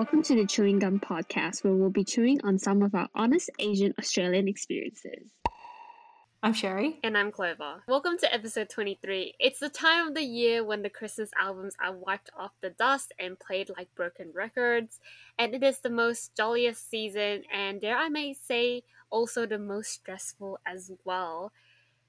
Welcome to the Chewing Gum Podcast, where we'll be chewing on some of our honest Asian Australian experiences. I'm Sherry. And I'm Clover. Welcome to episode 23. It's the time of the year when the Christmas albums are wiped off the dust and played like broken records. And it is the most jolliest season, and dare I may say, also the most stressful as well.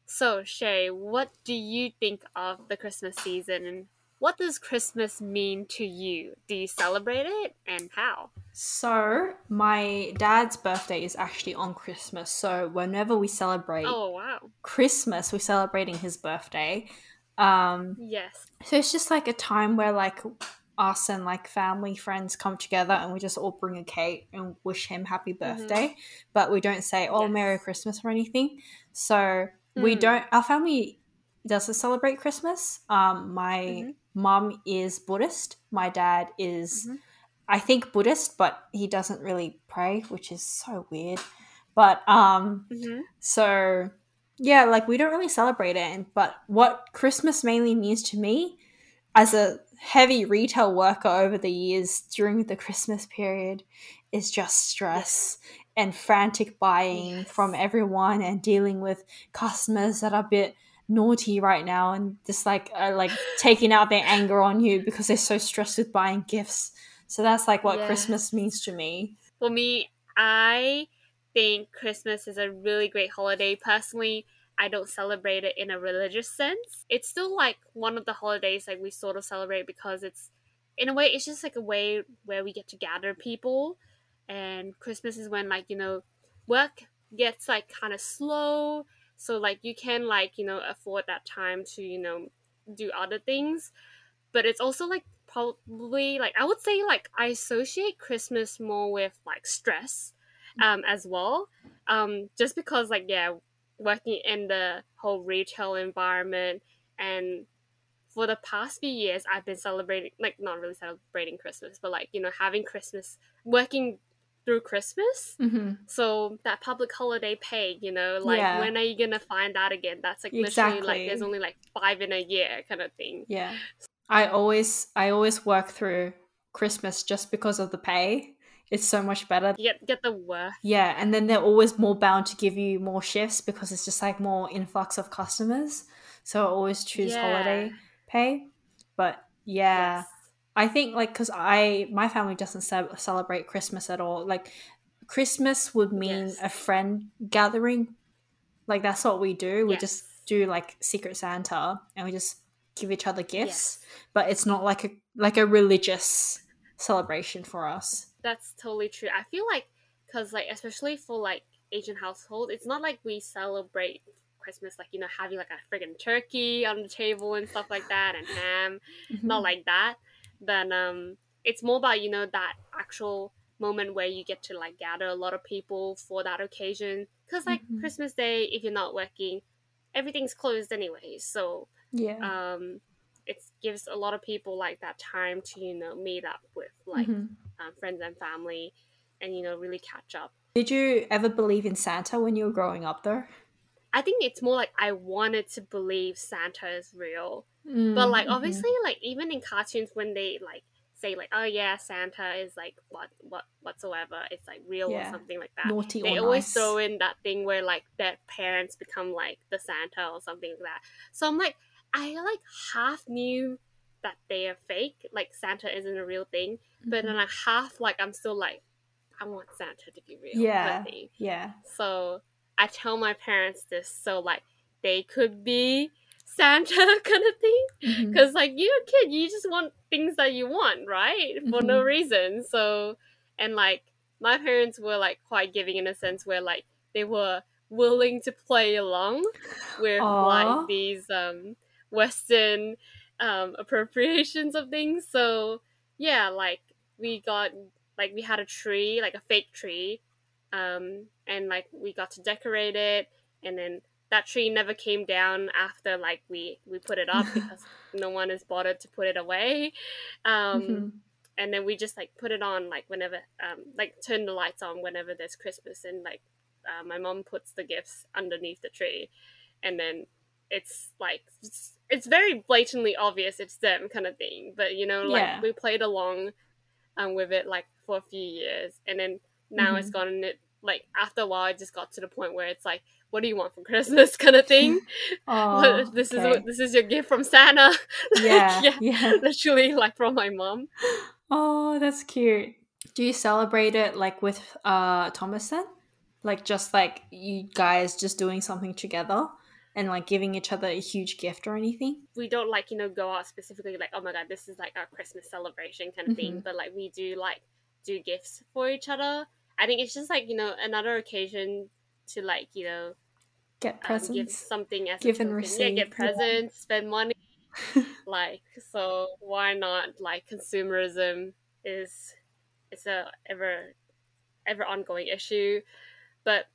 So, Sherry, what do you think of the Christmas season and what does Christmas mean to you? Do you celebrate it and how? So, my dad's birthday is actually on Christmas. So, whenever we celebrate Oh, wow. Christmas, we're celebrating his birthday. Um, Yes. so it's just like a time where like us and like family friends come together and we just all bring a cake and wish him happy birthday but we don't say oh Yes. merry christmas or anything so we Mm. don't our family doesn't celebrate christmas um my Mhm. Mom is buddhist my dad is Mhm. i think buddhist but he doesn't really pray which is so weird but um Mm-hmm. so yeah, like we don't really celebrate it. But what Christmas mainly means to me, as a heavy retail worker over the years during the Christmas period, is just stress and frantic buying Yes. from everyone and dealing with customers that are a bit naughty right now and just like are like taking out their anger on you because they're so stressed with buying gifts. So that's like what Yes. Christmas means to me. For me, I think Christmas is a really great holiday. Personally, I don't celebrate it in a religious sense. It's still like one of the holidays like we sort of celebrate because it's in a way it's just like a way where we get to gather people and Christmas is when like, you know, work gets like kind of slow, so like you can like, you know, afford that time to, you know, do other things. But it's also like probably like I would say like I associate Christmas more with like stress um as well um just because like yeah working in the whole retail environment and for the past few years i've been celebrating like not really celebrating christmas but like you know having christmas working through christmas Mm-hmm. so that public holiday pay you know like Yeah. when are you gonna find that again that's like literally like there's only like five in a year kind of thing Yeah. I always I always work through Christmas just because of the pay. It's so much better. you get get the worth Yeah, and then they're always more bound to give you more shifts because it's just like more influx of customers. So I always choose Yeah. holiday pay. But yeah, Yes. I think like cuz I my family doesn't ce- celebrate Christmas at all. Like Christmas would mean Yes. a friend gathering. Like that's what we do. We Yes. just do like secret Santa and we just give each other gifts Yes. but it's not like a like a religious celebration for us. That's totally true. I feel like because like especially for like Asian household, it's not like we celebrate Christmas like you know having like a friggin' turkey on the table and stuff like that and ham. Not mm-hmm. like that. But um, it's more about you know that actual moment where you get to like gather a lot of people for that occasion. Because like Mhm. Christmas Day, if you're not working, everything's closed anyway. So yeah. um, it gives a lot of people like that time to you know meet up with like Mhm. um, friends and family and you know really catch up Did you ever believe in Santa when you were growing up though? I think it's more like i wanted to believe santa is real but Mm, like mhm. obviously like even in cartoons when they like say like oh yeah santa is like what what whatsoever it's like real Yeah. or something like that naughty they always nice. throw in that thing where like their parents become like the santa or something like that so i'm like i like half knew that they are fake like santa isn't a real thing but then Mhm. like half like i'm still like i want santa to be real Yeah. yeah. so i tell my parents this so like they could be santa kind of thing because like you're a kid you just want things that you want right? For no Mhm. reason. So and like my parents were like quite giving in a sense where like they were willing to play along with Aw. like these um western um appropriations of things. So yeah like we got like we had a tree like a fake tree um and like we got to decorate it and then that tree never came down after like we we put it up because no one is bothered to put it away um Mhm. and then we just like put it on like whenever um like turn the lights on whenever there's christmas and like uh, my mom puts the gifts underneath the tree and then it's like it's, it's very blatantly obvious it's them kind of thing but you know like Yeah. we played along um, with it like for a few years, and then now it's Mhm. gotten it like after a while, it just got to the point where it's like, what do you want for Christmas, kind of thing. Oh, this is okay. what this is your gift from Santa. Like, yeah, yeah, yeah. literally like from my mom. Oh, that's cute. Do you celebrate it like with uh Thomas then? Like just like you guys just doing something together and like giving each other a huge gift or anything? we don't like you know go out specifically like oh my god this is like our christmas celebration kind of thing Mhm. but like we do like do gifts for each other i think it's just like you know another occasion to like you know Get um, give something as Give a and receive, yeah yeah. get presents spend money. Like so why not like consumerism is it's a ever ever ongoing issue. But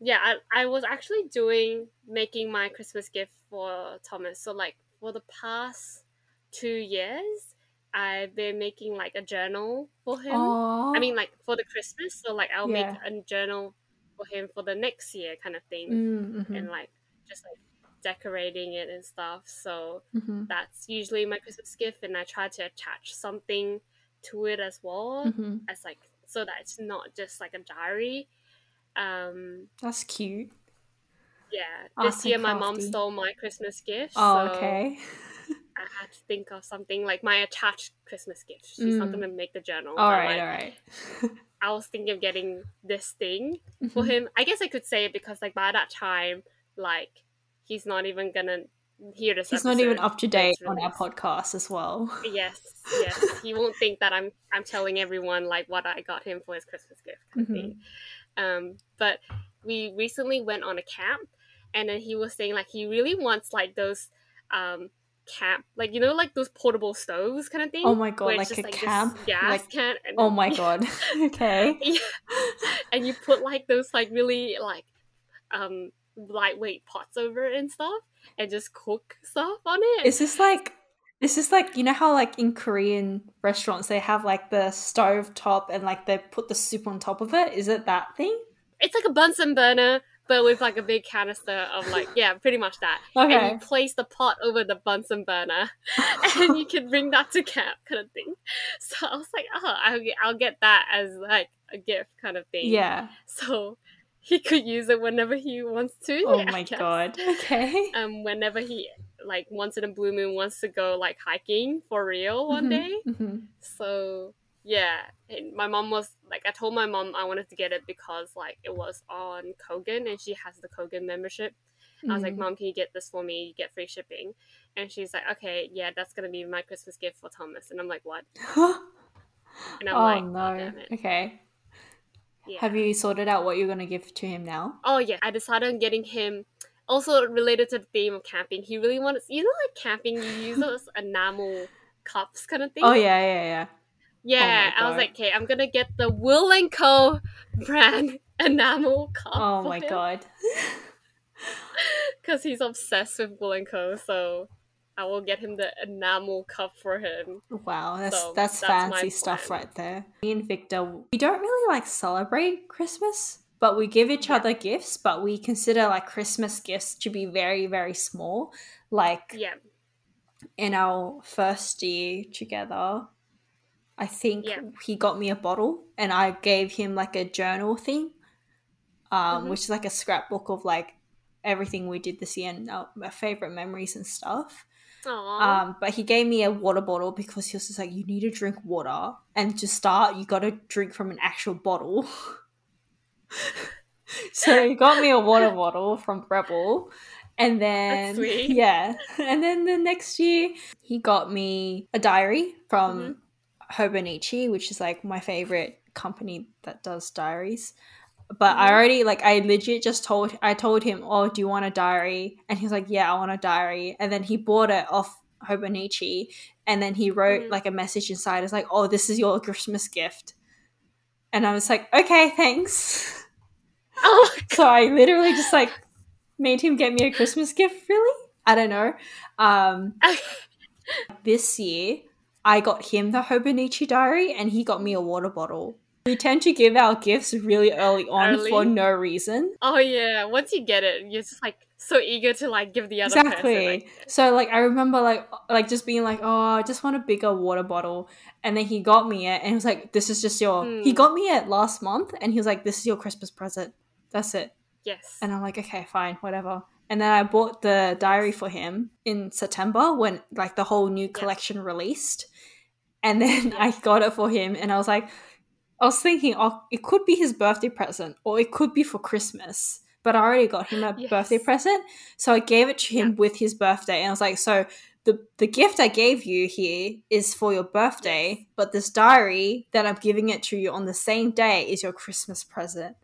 yeah I, I was actually doing making my christmas gift for thomas. So like for the past two years i've been making like a journal for him. Oh, i mean like for the christmas so like i'll Yeah. make a journal for him for the next year kind of thing. Mm-hmm, and like just like decorating it and stuff. So mm-hmm, that's usually my christmas gift and i try to attach something to it as well mm-hmm. as like so that it's not just like a diary. Um That's cute. yeah. Arts this year my mom stole my christmas gift Oh, so okay. I had to think of something like my attached christmas gift she's not Mm. gonna make the journal All right, like, all right. i was thinking of getting this thing for Mhm. him i guess i could say it because like by that time like he's not even gonna hear this He's not even up to date on our podcast as well. Yes, yes. he won't think that I'm I'm telling everyone like what I got him for his Christmas gift Mhm. Um, but we recently went on a camp, and then he was saying like he really wants like those um camp like you know like those portable stoves kind of thing. Oh my god, like it's a just, this camp? gas Like- can. Oh my god. okay. Yeah. and you put like those like really like um lightweight pots over it and stuff, and just cook stuff on it. Is this like is this like you know how like in Korean restaurants they have like the stove top and like they put the soup on top of it? Is it that thing? it's like a Bunsen burner, but with like a big canister of like yeah, pretty much that. Okay. And you place the pot over the Bunsen burner, and you can bring that to camp, kind of thing. So I was like, oh, I'll get, I'll get that as like a gift, kind of thing. Yeah. So he could use it whenever he wants to. Oh my god. Okay. Um, whenever he like once in a blue moon wants to go like hiking for real one Mhm, day. mhm. So yeah, my mom was like, I told my mom I wanted to get it because like it was on Kogan and she has the Kogan membership. I was like, Mm. Mom, can you get this for me? You get free shipping. And she's like, Okay, yeah, that's gonna be my Christmas gift for Thomas. And I'm like, What? And I'm oh like, no. damn it. Okay. Yeah. Have you sorted out what you're gonna give to him now? Oh yeah, I decided on getting him. Also related to the theme of camping, he really wanted. You know, like camping, you use those enamel cups kind of thing. Oh yeah, yeah, yeah. Oh yeah, Oh I was like, okay, I'm gonna get the Will and Co. brand enamel cup. Oh my god. Because he's obsessed with Will and Co. So I will get him the enamel cup for him. Wow, that's So, that's, that's fancy stuff right there. Me and Victor, we don't really like celebrate Christmas, but we give each Yeah. other gifts, but we consider like Christmas gifts to be very, very small. Like Yeah, in our first year together, I think Yeah. he got me a bottle and I gave him like a journal thing, um, Mhm. which is like a scrapbook of like everything we did this year and our, our favorite memories and stuff. Aww. Um, but he gave me a water bottle because he was just like, you need to drink water. And to start, you got to drink from an actual bottle. so he got me a water bottle from Rebel. And then, yeah. And then the next year, he got me a diary from Mhm. Hobonichi, which is like my favorite company that does diaries. But I Mhm. already like I legit just told I told him, "Oh, do you want a diary?" And he was like, "Yeah, I want a diary." And then he bought it off Hobonichi, and then he wrote Mhm. like a message inside. It's like, "Oh, this is your Christmas gift." And I was like, "Okay, thanks." oh, So I literally just like made him get me a Christmas gift. Really? I don't know. Um, this year, I got him the Hobonichi diary, and he got me a water bottle. We tend to give our gifts really early on Early? for no reason. oh yeah. Once you get it, you're just like so eager to like give the other exactly. person. Like, so like I remember like like just being like, oh, I just want a bigger water bottle, and then he got me it, and he was like, this is just your. He Mm. got me it last month, and he was like, this is your Christmas present. That's it. yes. And I'm like, okay, fine, whatever. And then I bought the diary for him in September when like the whole new collection released. And then I got it for him and I was like, I was thinking, oh, it could be his birthday present or it could be for Christmas. But I already got him a Yes. birthday present. So I gave it to him with his birthday. And I was like, so the, the gift I gave you here is for your birthday, but this diary that I'm giving it to you on the same day is your Christmas present.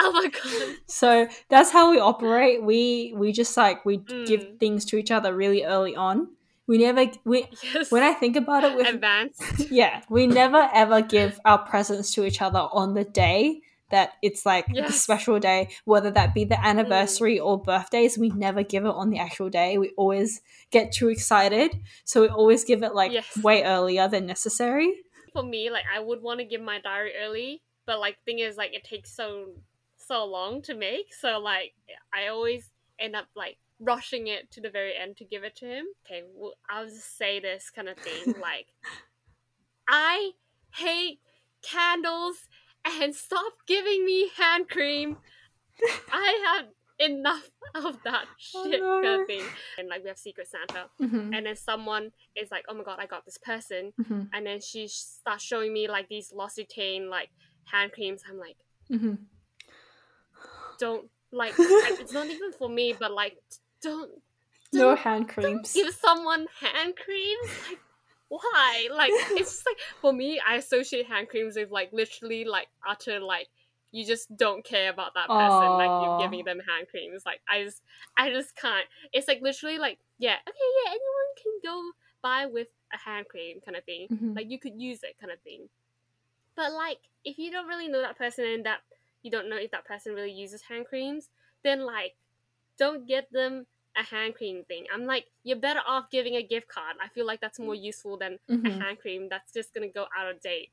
oh my god. So that's how we operate. We we just like we give Mm. things to each other really early on. We never we Yes. when I think about it with advanced. yeah, we never ever give our presents to each other on the day that it's like Yes. special day, whether that be the anniversary or birthdays. We never give it on the actual day. We always get too excited, so we always give it like Yes. way earlier than necessary. For me, like I would want to give my diary early, but like thing is like it takes so so long to make. So like I always end up like rushing it to the very end to give it to him. Okay, well, I'll just say this kind of thing like I hate candles and stop giving me hand cream. I have enough of that Oh, shit no. kind of thing. And like we have Secret Santa, Mhm, and then someone is like, "Oh my god, I got this person," mhm, and then she starts showing me like these L'Occitane like hand creams. I'm like, mhm. Don't like. It's not even for me, but like, don't No don't, hand don't creams. give someone hand creams. Like, why? Like, it's just like for me, I associate hand creams with like literally like utter like. You just don't care about that person, like you're giving them hand creams. Like I just, I just can't. It's like literally like, yeah, okay, yeah, anyone can go buy with a hand cream kind of thing. Mhm. like you could use it kind of thing but like if you don't really know that person and that you don't know if that person really uses hand creams then like don't get them a hand cream thing. I'm like you're better off giving a gift card. I feel like that's more useful than a Mhm. hand cream that's just gonna go out of date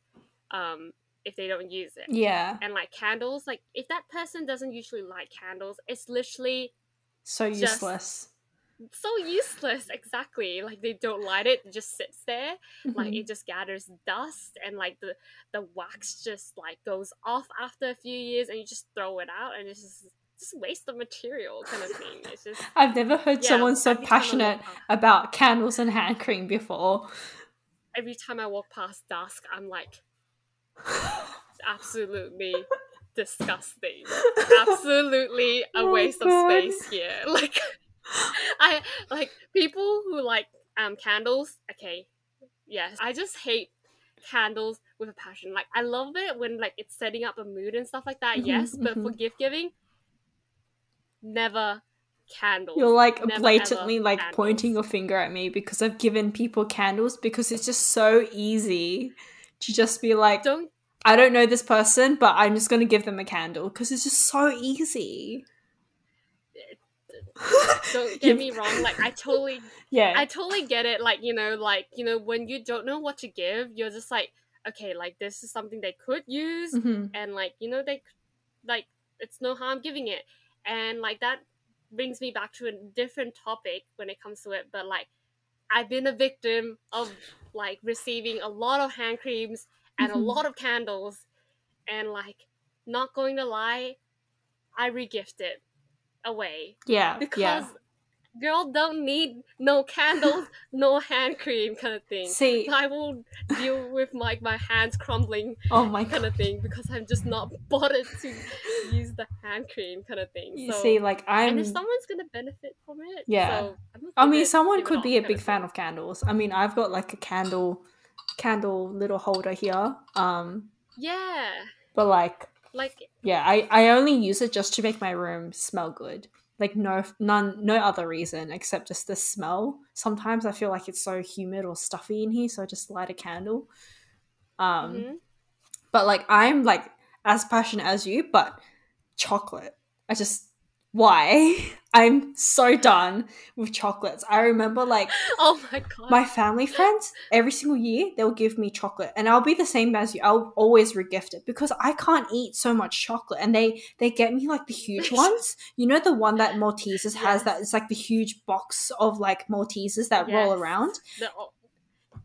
um if they don't use it. Yeah, and like candles like if that person doesn't usually like candles it's literally so useless. So useless exactly. Like they don't light it it just sits there. Like Mhm. it just gathers dust and like the the wax just like goes off after a few years and you just throw it out and it's just just waste of material kind of thing. It's just I've never heard yeah, someone so every time I walk passionate about candles and hand cream before. every time i walk past dusk i'm like absolutely disgusting. Absolutely a Oh, waste of space here. Like i like people who like um candles okay yes i just hate candles with a passion like i love it when like it's setting up a mood and stuff like that Mhm, yes but for mhm. gift giving never candles You're like Never, blatantly like candles. pointing your finger at me because I've given people candles because it's just so easy to just be like, don't I don't know this person, but I'm just going to give them a candle because it's just so easy. don't get me wrong like i totally Yeah. I totally get it. Like, you know, like, you know, when you don't know what to give, you're just like, okay, like, this is something they could use. Mhm. And, like, you know, they, like, it's no harm giving it. And, like, that brings me back to a different topic when it comes to it. But, like, I've been a victim of, like, receiving a lot of hand creams and Mhm. a lot of candles. And, like, not going to lie, I regift it away Yeah. because yeah. girl don't need no candles, no hand cream kind of thing. See, I will deal with like my hands crumbling oh my kind god. of thing because I'm just not bothered to use the hand cream kind of thing. You so, see, like I'm. and if someone's gonna benefit from it, Yeah. So I mean, someone could be a big fan of candles. I mean, I've got like a candle, candle little holder here. Um, Yeah, but like, like yeah, I I only use it just to make my room smell good. Like no none no other reason except just the smell. Sometimes I feel like it's so humid or stuffy in here, so I just light a candle. Um, mhm. but like I'm like as passionate as you, but chocolate. I just why. I'm so done with chocolates. I remember like Oh my god. my family friends every single year they'll give me chocolate and I'll be the same as you. I'll always regift it because I can't eat so much chocolate and they they get me like the huge ones. You know the one that Maltesers has Yes. that it's like the huge box of like Maltesers that roll around. The-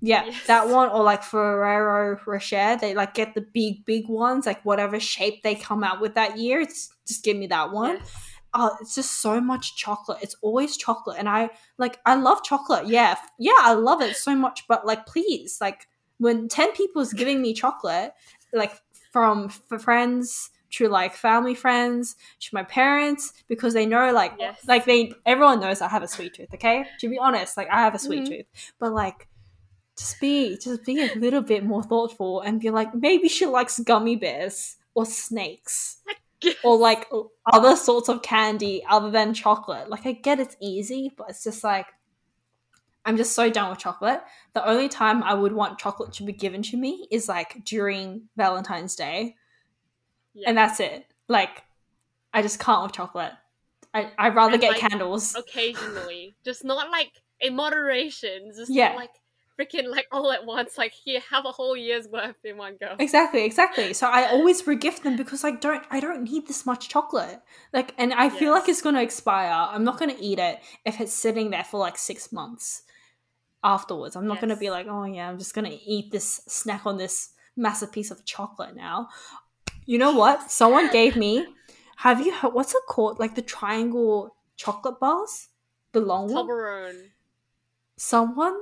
Yeah, Yes. that one or like Ferrero Rocher, they like get the big big ones, like whatever shape they come out with that year. It's just give me that one. yes. Oh, it's just so much chocolate. It's always chocolate, and I like I love chocolate. Yeah, yeah, I love it so much. But like, please, like when ten people is giving me chocolate, like from f- friends to like family friends to my parents because they know like Yes. like they everyone knows I have a sweet tooth. Okay, to be honest, like I have a sweet Mhm. tooth, but like just be just be a little bit more thoughtful and be like maybe she likes gummy bears or snakes or like other sorts of candy other than chocolate. Like I get it's easy, but it's just like I'm just so done with chocolate. The only time I would want chocolate to be given to me is like during Valentine's Day, Yeah. and that's it. Like I just can't with chocolate. I I'd rather And, get like, candles. occasionally, just not like in moderation. Just Yeah. not like freaking like all at once. Like here, have a whole year's worth in one go. Exactly, exactly. So I always regift them because I don't I don't need this much chocolate. Like and I feel like it's gonna expire. I'm not gonna eat it if it's sitting there for like six months afterwards. I'm not gonna be like, oh yeah, I'm just gonna eat this snack on this massive piece of chocolate now. You know what? Someone gave me have you heard what's it called? Like the triangle chocolate bars? The long one? Toblerone. someone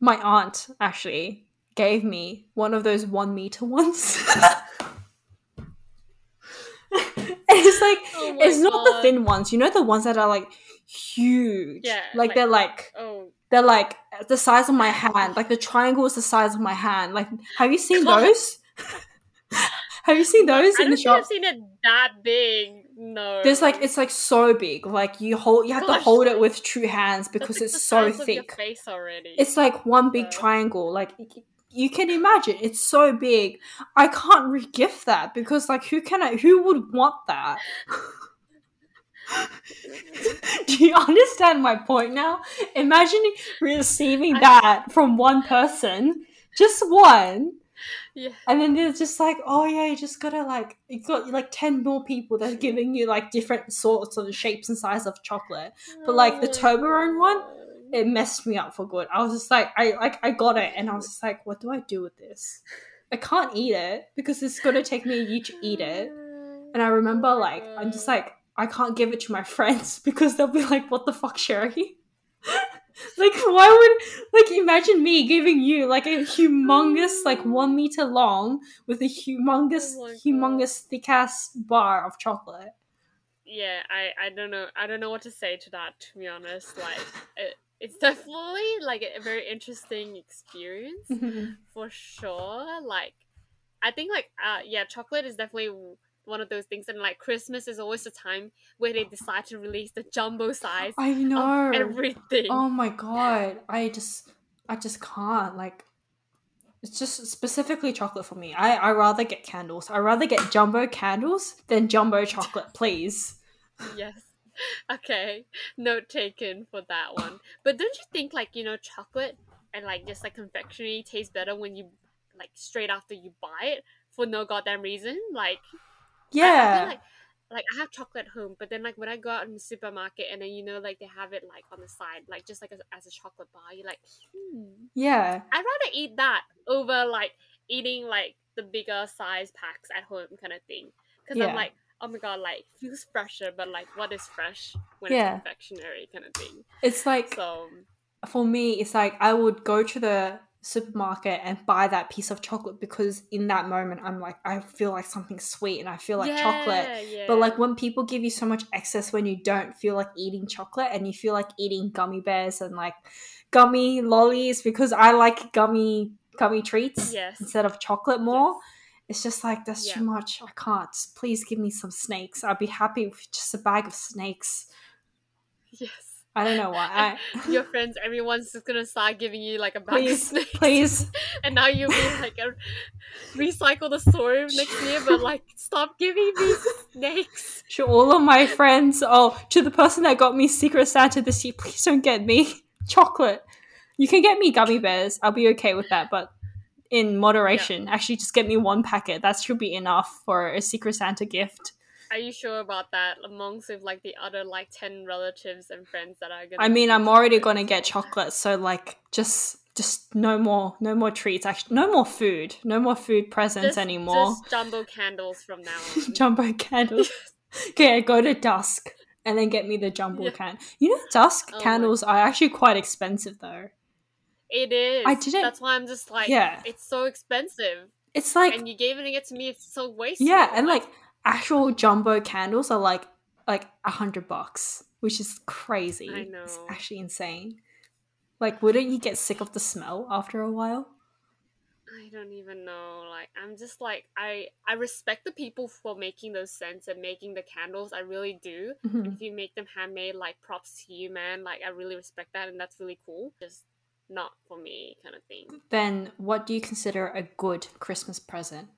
my aunt actually gave me one of those one meter ones. It's like Oh it's not the thin ones. You know the ones that are like huge? Yeah, like, like- they're like Oh, they're like the size of my hand. Like the triangle is the size of my hand. Like have you seen God. those? Have you seen those I in the shop I've seen it that big. No. there's like it's like so big. Like you hold you have to hold it with two hands because it's so size of your thick. face already. it's like one big Yeah. triangle. Like you can imagine. It's so big. I can't regift that because like who can i who would want that? Do you understand my point now? Imagine receiving I- that from one person just one yeah. and then they're just like oh yeah you just gotta like you got like 10 more people that are giving you like different sorts of shapes and size of chocolate But, like, the Oh Toblerone one, it messed me up for good. I was just like, I like, I got it, and I was just like, what do I do with this? I can't eat it because it's gonna take me a year to eat it. And I remember, like, I'm just like, I can't give it to my friends because they'll be like, what the fuck, Sherry? like, why would like imagine me giving you like a humongous, like one meter long with a humongous, Oh humongous thick ass bar of chocolate. yeah i i don't know i don't know what to say to that to be honest like it, it's definitely like a very interesting experience for sure like i think like uh yeah chocolate is definitely one of those things and like christmas is always the time where they decide to release the jumbo size I know. everything Oh my god, I just I just can't like it's just specifically chocolate for me. I I rather get candles. I rather get jumbo candles than jumbo chocolate, please. yes okay note taken for that one but don't you think like you know chocolate and like just like confectionery tastes better when you like straight after you buy it for no goddamn reason like I- I Yeah. like like I have chocolate at home, but then like when I go out in the supermarket and then you know like they have it like on the side, like just like as, as a chocolate bar, you're like, hmm. yeah. I'd rather eat that over like eating like the bigger size packs at home kind of thing. Because Yeah. I'm like, oh my god, like feels fresher, but like what is fresh when Yeah. it's confectionery kind of thing. It's like So for me it's like I would go to the supermarket and buy that piece of chocolate because in that moment I'm like I feel like something sweet and I feel like chocolate. yeah, yeah. But like when people give you so much excess when you don't feel like eating chocolate and you feel like eating gummy bears and like gummy lollies because I like gummy gummy treats Yes. instead of chocolate more. It's just like that's Yeah. too much. I can't. Please give me some snakes. I'd be happy with just a bag of snakes. Yes. I don't know why. I, Your friends, everyone's just gonna start giving you like a bag please, of snakes. please. And now you'll be like a recycle the story next year, but like stop giving me snakes. To all of my friends, oh, to the person that got me Secret Santa this year, please don't get me chocolate. You can get me gummy bears. I'll be okay with that, but in moderation. Actually, just get me one packet. That should be enough for a Secret Santa gift. Are you sure about that? Amongst with like the other like ten relatives and friends that are gonna. I mean, I'm already gonna get chocolate, so like, just, just no more, no more treats. Actually, no more food, no more food presents Just- anymore. Just jumbo candles from now on. jumbo candles. okay, go to Dusk and then get me the jumbo Yeah. can. You know, Dusk Oh candles are actually quite expensive though. It is. I didn't- That's why I'm just like, Yeah. it's so expensive, It's like and you gave it to me. It's so wasteful. yeah, and like actual jumbo candles are like like a hundred bucks, which is crazy. I It's actually insane. Like, wouldn't you get sick of the smell after a while? I don't even know. Like, I'm just like, I I respect the people for making those scents and making the candles. I really do. Mhm. If you make them handmade, like props to you, man. Like, I really respect that, and that's really cool. Just not for me, kind of thing. Then, what do you consider a good Christmas present?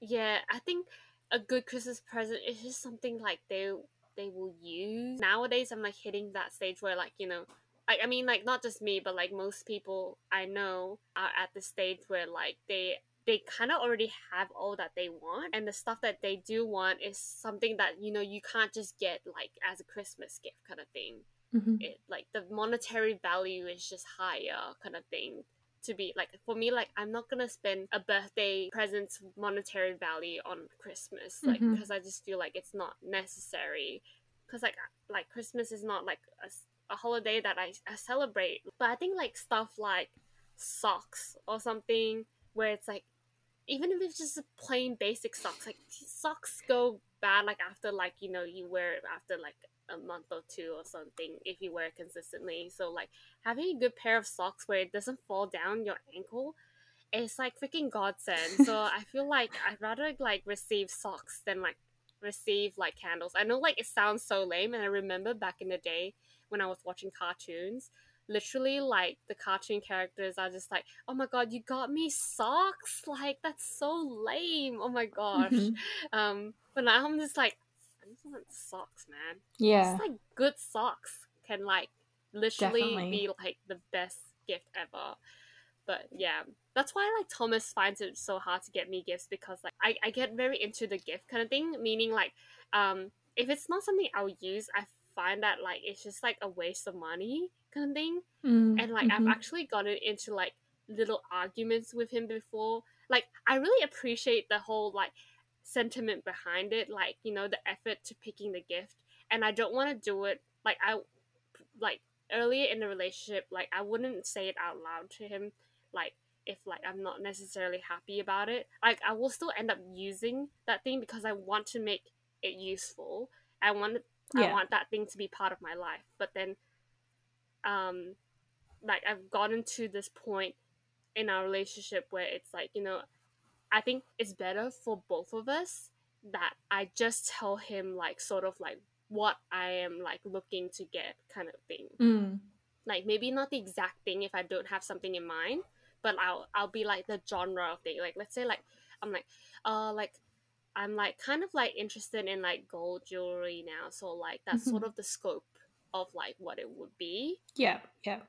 Yeah, I think a good Christmas present is just something like they they will use. Nowadays I'm like hitting that stage where like, you know, like I mean like not just me, but like most people I know are at the stage where like they they kind of already have all that they want and the stuff that they do want is something that you know you can't just get like as a christmas gift kind of thing Mhm. it like the monetary value is just higher kind of thing to be like for me like i'm not gonna spend a birthday present's monetary value on christmas like Mhm. because i just feel like it's not necessary because like like christmas is not like a, a holiday that I, I celebrate but i think like stuff like socks or something where it's like even if it's just a plain basic socks like socks go bad like after like you know you wear it after like a month or two or something if you wear it consistently. So like having a good pair of socks where it doesn't fall down your ankle it's like freaking godsend. So i feel like i'd rather like receive socks than like receive like candles. I know like it sounds so lame and i remember back in the day when i was watching cartoons literally like the cartoon characters are just like oh my god you got me socks? Like that's so lame. Oh my gosh. Mhm. um but now i'm just like socks man Yeah. just like good socks can like literally Definitely. be like the best gift ever but yeah that's why like thomas finds it so hard to get me gifts because like i, I get very into the gift kind of thing meaning like um if it's not something i'll use i find that like it's just like a waste of money kind of thing Mm, and like I've mhm. actually gotten into like little arguments with him before. Like I really appreciate the whole like sentiment behind it, like you know the effort to picking the gift, and I don't want to do it like I like earlier in the relationship. Like I wouldn't say it out loud to him, like if like I'm not necessarily happy about it. Like I will still end up using that thing because I want to make it useful. I want it I want that thing to be part of my life. But then um like I've gotten to this point in our relationship where it's like, you know, I think it's better for both of us that I just tell him like sort of like what I am like looking to get kind of thing. Mm, Like maybe not the exact thing if I don't have something in mind, but I'll I'll be like the genre of thing. Like let's say like I'm like uh like I'm like kind of like interested in like gold jewelry now, so like that's Mhm. sort of the scope of like what it would be. yeah, yeah.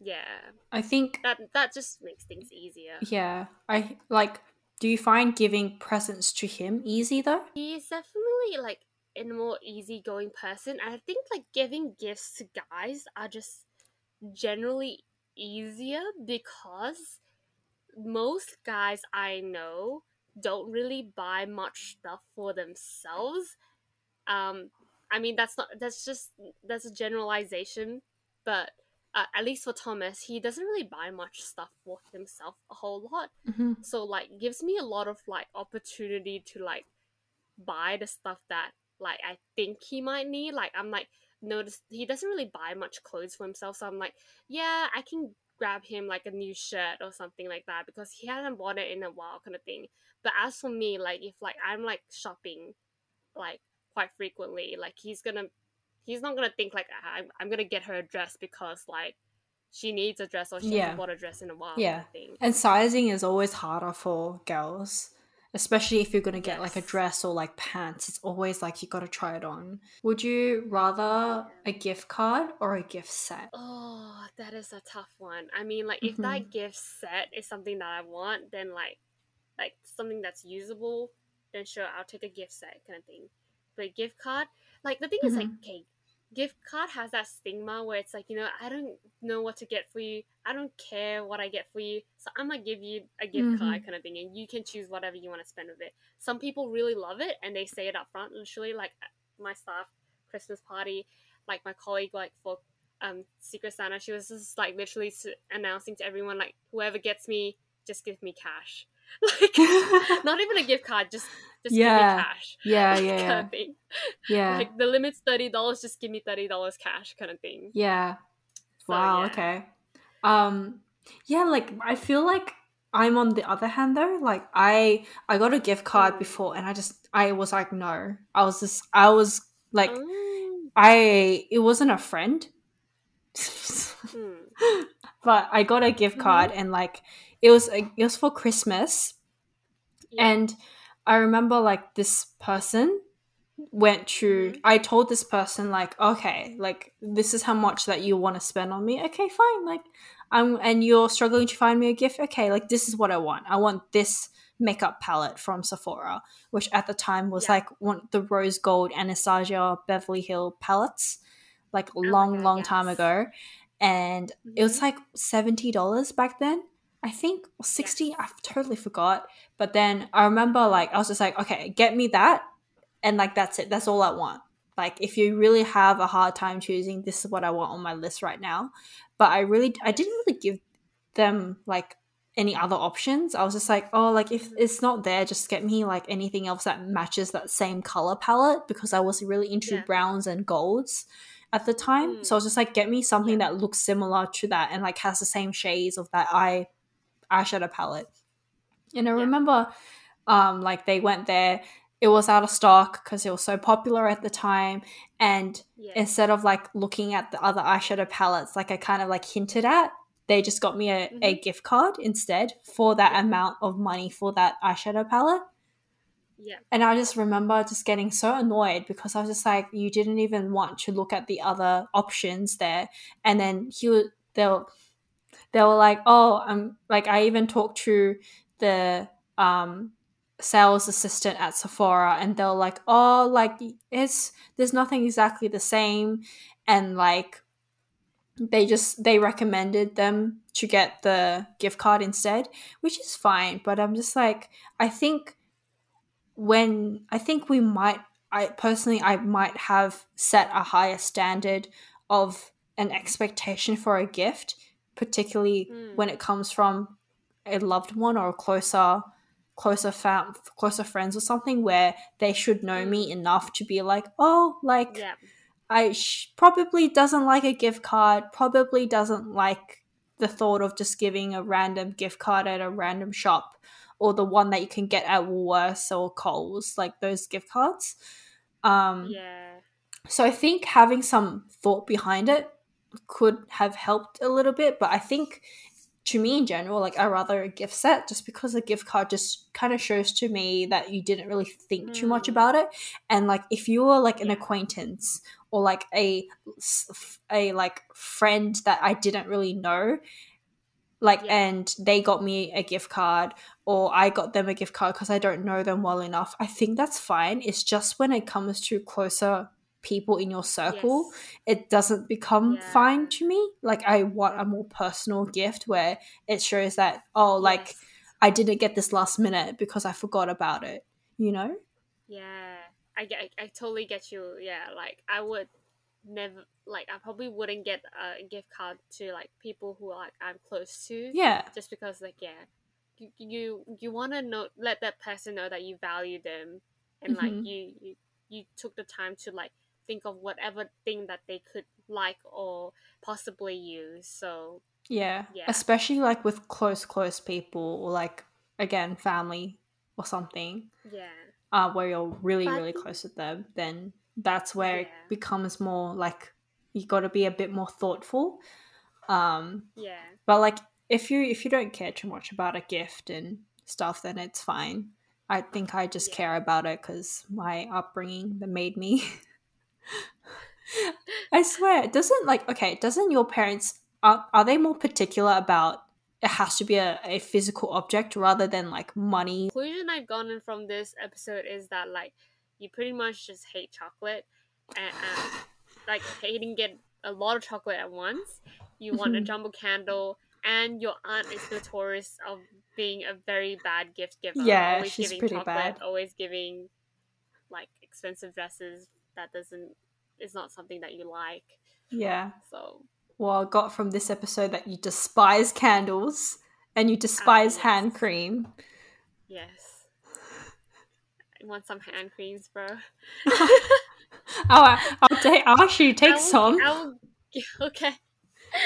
Yeah, I think that that just makes things easier. yeah. I like. Do you find giving presents to him easy though? He's definitely like a more easygoing person. and I think like giving gifts to guys are just generally easier because most guys I know don't really buy much stuff for themselves. Um, I mean that's not that's just that's a generalization, but uh, at least for Thomas, he doesn't really buy much stuff for himself a whole lot Mm-hmm. so like gives me a lot of like opportunity to like buy the stuff that like I think he might need. Like I'm like notice he doesn't really buy much clothes for himself, so I'm like, yeah, I can grab him like a new shirt or something like that because he hasn't bought it in a while kind of thing. But as for me, like if like I'm like shopping like quite frequently. Like he's gonna, he's not gonna think like I'm, I'm gonna get her a dress because like she needs a dress or she Yeah. hasn't bought a dress in a while. Yeah. And sizing is always harder for girls, especially if you're going to get like a dress or like pants. It's always like you got to try it on. Would you rather a gift card or a gift set? Oh, that is a tough one. I mean, like if Mm-hmm. that gift set is something that I want, then like, like something that's usable, then sure I'll take a gift set kind of thing. But gift card, like the thing is like, Mm-hmm. okay, gift card has that stigma where it's like you know I don't know what to get for you. I don't care what I get for you, so I'm gonna give you a gift Mm-hmm. card kind of thing, and you can choose whatever you want to spend with it. Some people really love it and they say it up front. Literally, like my staff Christmas party, like my colleague, like for um Secret Santa, she was just like literally announcing to everyone like whoever gets me, just give me cash. Like not even a gift card, just just give Yeah. me cash. Yeah, kind yeah, of thing. yeah, Like the limit's thirty dollars, just give me thirty dollars cash, kind of thing. yeah. So, Wow. yeah. Okay. Um. Yeah. Like I feel like I'm on the other hand though. Like I I got a gift card Mm. before, and I just I was like no. I was just I was like Mm. I it wasn't a friend. Hmm. but I got a gift card and like it was it was for Christmas Yeah. and I remember like this person went to Mhm. I told this person like okay like this is how much that you want to spend on me okay fine like I'm and you're struggling to find me a gift okay like this is what I want I want this makeup palette from Sephora which at the time was Yeah. like one the rose gold Anastasia Beverly Hill palettes like Oh long God, long time ago and it was Mhm. like $70 back then I think or 60 I totally forgot but then I remember like I was just like okay get me that and like that's it that's all I want. Like if you really have a hard time choosing this is what I want on my list right now. But I really I didn't really give them like any other options. I was just like oh like if mm-hmm. it's not there just get me like anything else that matches that same color palette because I was really into Yeah. browns and golds at the time. So I mm. was just like get me something Yeah. that looks similar to that and like has the same shades of that eye eyeshadow palette. And I Yeah. remember um like they went there. It was out of stock because it was so popular at the time. And yeah. instead of like looking at the other eyeshadow palettes like i kind of like hinted at they just got me a, a gift card instead for that amount of money for that eyeshadow palette. Yeah. and i just remember just getting so annoyed because i was just like you didn't even want to look at the other options there. And then he was they'll they were like oh i'm like i even talked to the um sales assistant at Sephora and they were like, "Oh, like it's there's nothing exactly the same." And like they just they recommended them to get the gift card instead, which is fine, but I'm just like I think when I think we might I personally I might have set a higher standard of an expectation for a gift, particularly Mm. when it comes from a loved one or a closer closer fam- closer friends or something where they should know me enough to be like oh like Yeah. i sh- probably doesn't like a gift card probably doesn't like the thought of just giving a random gift card at a random shop or the one that you can get at Woolworths or Coles like those gift cards um Yeah. so I think having some thought behind it could have helped a little bit, but I think to me in general, like I rather a gift set just because a gift card just kind of shows to me that you didn't really think too much Mm. about it. And like if you were like an acquaintance or like a a like friend that I didn't really know, like Yeah. and they got me a gift card or I got them a gift card because I don't know them well enough. I think that's fine. It's just when it comes to closer people in your circle, Yes. it doesn't become Yeah. fine to me. Like I want a more personal gift where it shows that oh, like Yes. I didn't get this last minute because I forgot about it. You know? Yeah, I get, I, totally get you. Yeah, like I would never, like I probably wouldn't get a gift card to like people who like I'm close to. Yeah. Just because, like, yeah, you you, you want to know, let that person know that you value them, and Mhm. like you you you took the time to like think of whatever thing that they could like or possibly use. So Yeah. Yeah. Especially like with close, close people or like again, family or something. yeah, uh, where you're really But really close with them, then that's where it becomes more like you got to be a bit more thoughtful. Um, Yeah. but like if you if you don't care too much about a gift and stuff, then it's fine. I think I just Yeah. care about it because my upbringing that made me. I swear, it doesn't like okay, doesn't your parents are, are they more particular about it has to be a, a physical object rather than like money? conclusion I've gotten from this episode is that like you pretty much just hate chocolate and, and like hating get a lot of chocolate at once. You want a Mhm. jumbo candle, and your aunt is notorious of being a very bad gift giver. Yeah, always she's giving pretty chocolate, bad. Always giving like expensive dresses that doesn't is not something that you like. Yeah. So Well, I got from this episode that you despise candles and you despise ah, yes. hand cream. yes. I want some hand creams, bro. Oh, I, I'll take. I'll actually take I will- some I will- okay.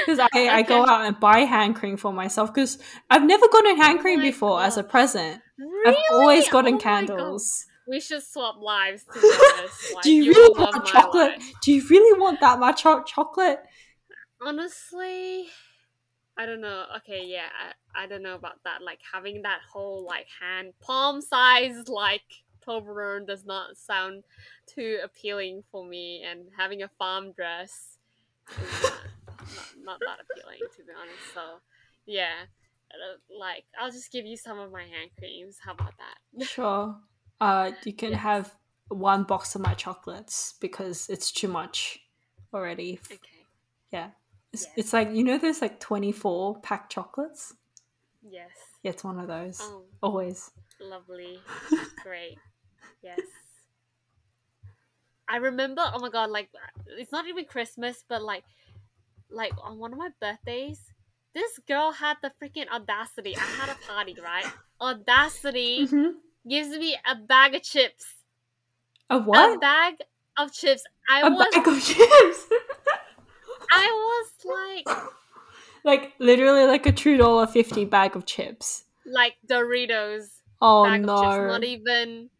because I, I go out and buy hand cream for myself because I've never gotten oh hand Oh cream my before as a present. Really? I've always Oh gotten God. candles. We should swap lives. To be. Like, Do you will really want chocolate? life. Do you really want that much hot chocolate? Honestly, I don't know. Okay, yeah, I, I don't know about that. Like having that whole like hand palm size like Toblerone does not sound too appealing for me, and having a farm dress is not, not, not that appealing to be honest. So, yeah. Like, I'll just give you some of my hand creams. How about that? Sure. Uh, you can Yes. have one box of my chocolates because it's too much already. Okay. Yeah. It's, it's like you know those like 24 pack chocolates? Yes. Yeah, it's one of those. Oh, Always. lovely. Great. Yes. I remember, oh my god, like it's not even Christmas, but like like on one of my birthdays, this girl had the freaking audacity. I had a party, right? Audacity Mhm. Gives me a bag of chips. A what? A bag of chips. I A was bag of chips. I was like like literally like a two dollar fifty bag of chips. like Doritos Oh bag no! of chips, not even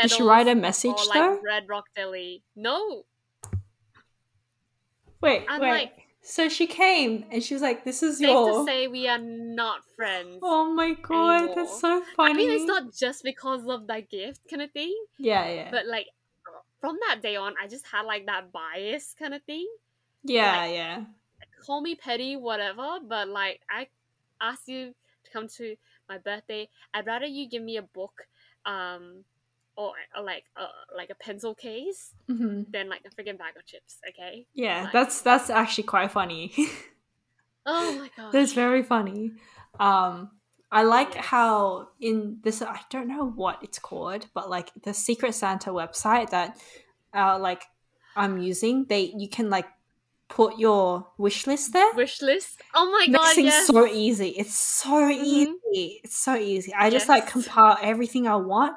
Did she write a message or like though? Red Rock Deli. No, Wait, I'm wait. like- so she came and she was like, "This is safe your." to say we are not friends. oh my god, anymore. that's so funny. I mean, it's not just because of that gift kind of thing, Yeah, yeah, but like from that day on, I just had like that bias kind of thing. yeah, like- yeah. Call me petty, whatever, but like I asked you to come to my birthday, I'd rather you give me a book, um, or, or like uh, like a pencil case hmm than like a freaking bag of chips. Okay. Yeah, Like- that's that's actually quite funny. Oh my god. That's very funny. Um, I like Yes. how in this I don't know what it's called, but like the Secret Santa website that uh like I'm using, they you can like put your wish list there. wish list. Oh my god. things Yes. so easy. It's so Mhm. easy. It's so easy. I just like compile everything I want.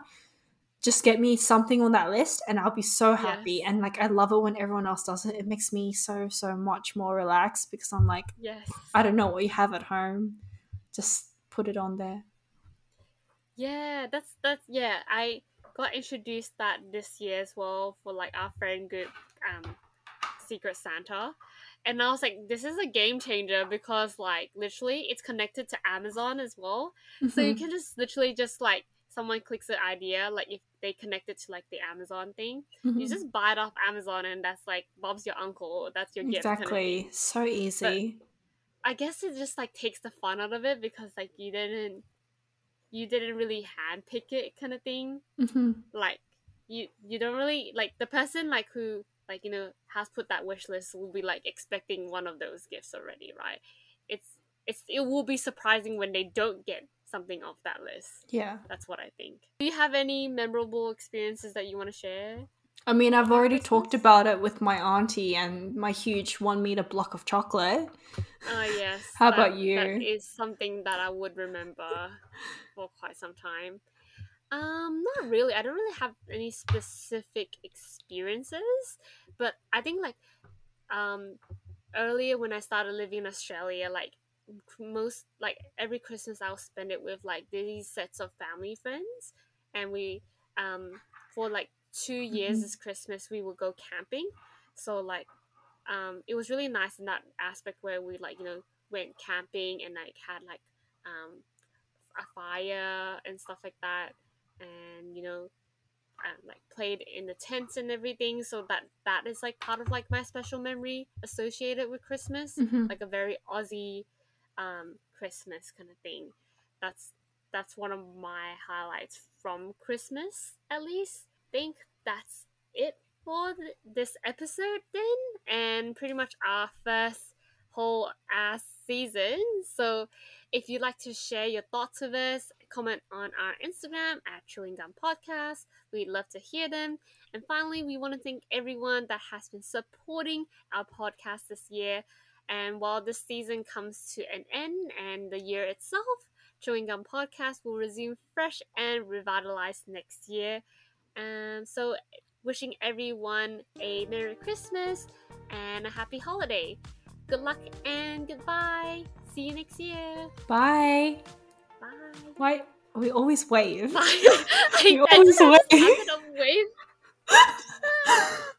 Just get me something on that list and I'll be so happy. Yes. And like I love it when everyone else does it. It makes me so so much more relaxed because I'm like Yes. I don't know what you have at home. Just put it on there. Yeah, that's that's yeah. I got introduced that this year as well for like our friend group, um, Secret Santa, and I was like, this is a game changer because like literally it's connected to Amazon as well, so you Mhm. can just literally just like someone clicks the idea like if they connect it to like the Amazon thing, you Mhm. just buy it off Amazon and that's like Bob's your uncle, that's your gift. kind of exactly. So easy. I guess it just like takes the fun out of it because like you didn't you didn't really handpick it kind of thing. hmm Like you you don't really like the person like who like you know has put that wish list will be like expecting one of those gifts already, right? It's it's it will be surprising when they don't get something off that list. Yeah. That's what I think. Do you have any memorable experiences that you want to share? I mean, I've already talked about it with my auntie and my huge one meter block of chocolate. Oh yes. How that- about you? That is something that I would remember for quite some time. Um, not really. I don't really have any specific experiences, but I think like um earlier when I started living in Australia, like most like every Christmas I'll spend it with like these sets of family friends, and we um, for like two years Mhm. this Christmas we would go camping. So like um, it was really nice in that aspect where we like you know went camping and like had like um, a fire and stuff like that, and you know um, like played in the tents and everything. So that that is like part of like my special memory associated with Christmas, Mhm. like a very Aussie um, Christmas kind of thing. That's that's one of my highlights from Christmas, at least. think that's it for th- this episode then, and pretty much our first whole ass season. So if you'd like to share your thoughts with us, comment on our Instagram at Chewing Gum Podcast. We'd love to hear them. And finally, we want to thank everyone that has been supporting our podcast this year. And while this season comes to an end and the year itself, Chewing Gum Podcast will resume fresh and revitalized next year. Um, so, wishing everyone a Merry Christmas and a happy holiday. Good luck and goodbye. See you next year. Bye. Bye. Why we always wave. Bye. I, I always just have wave. a wave.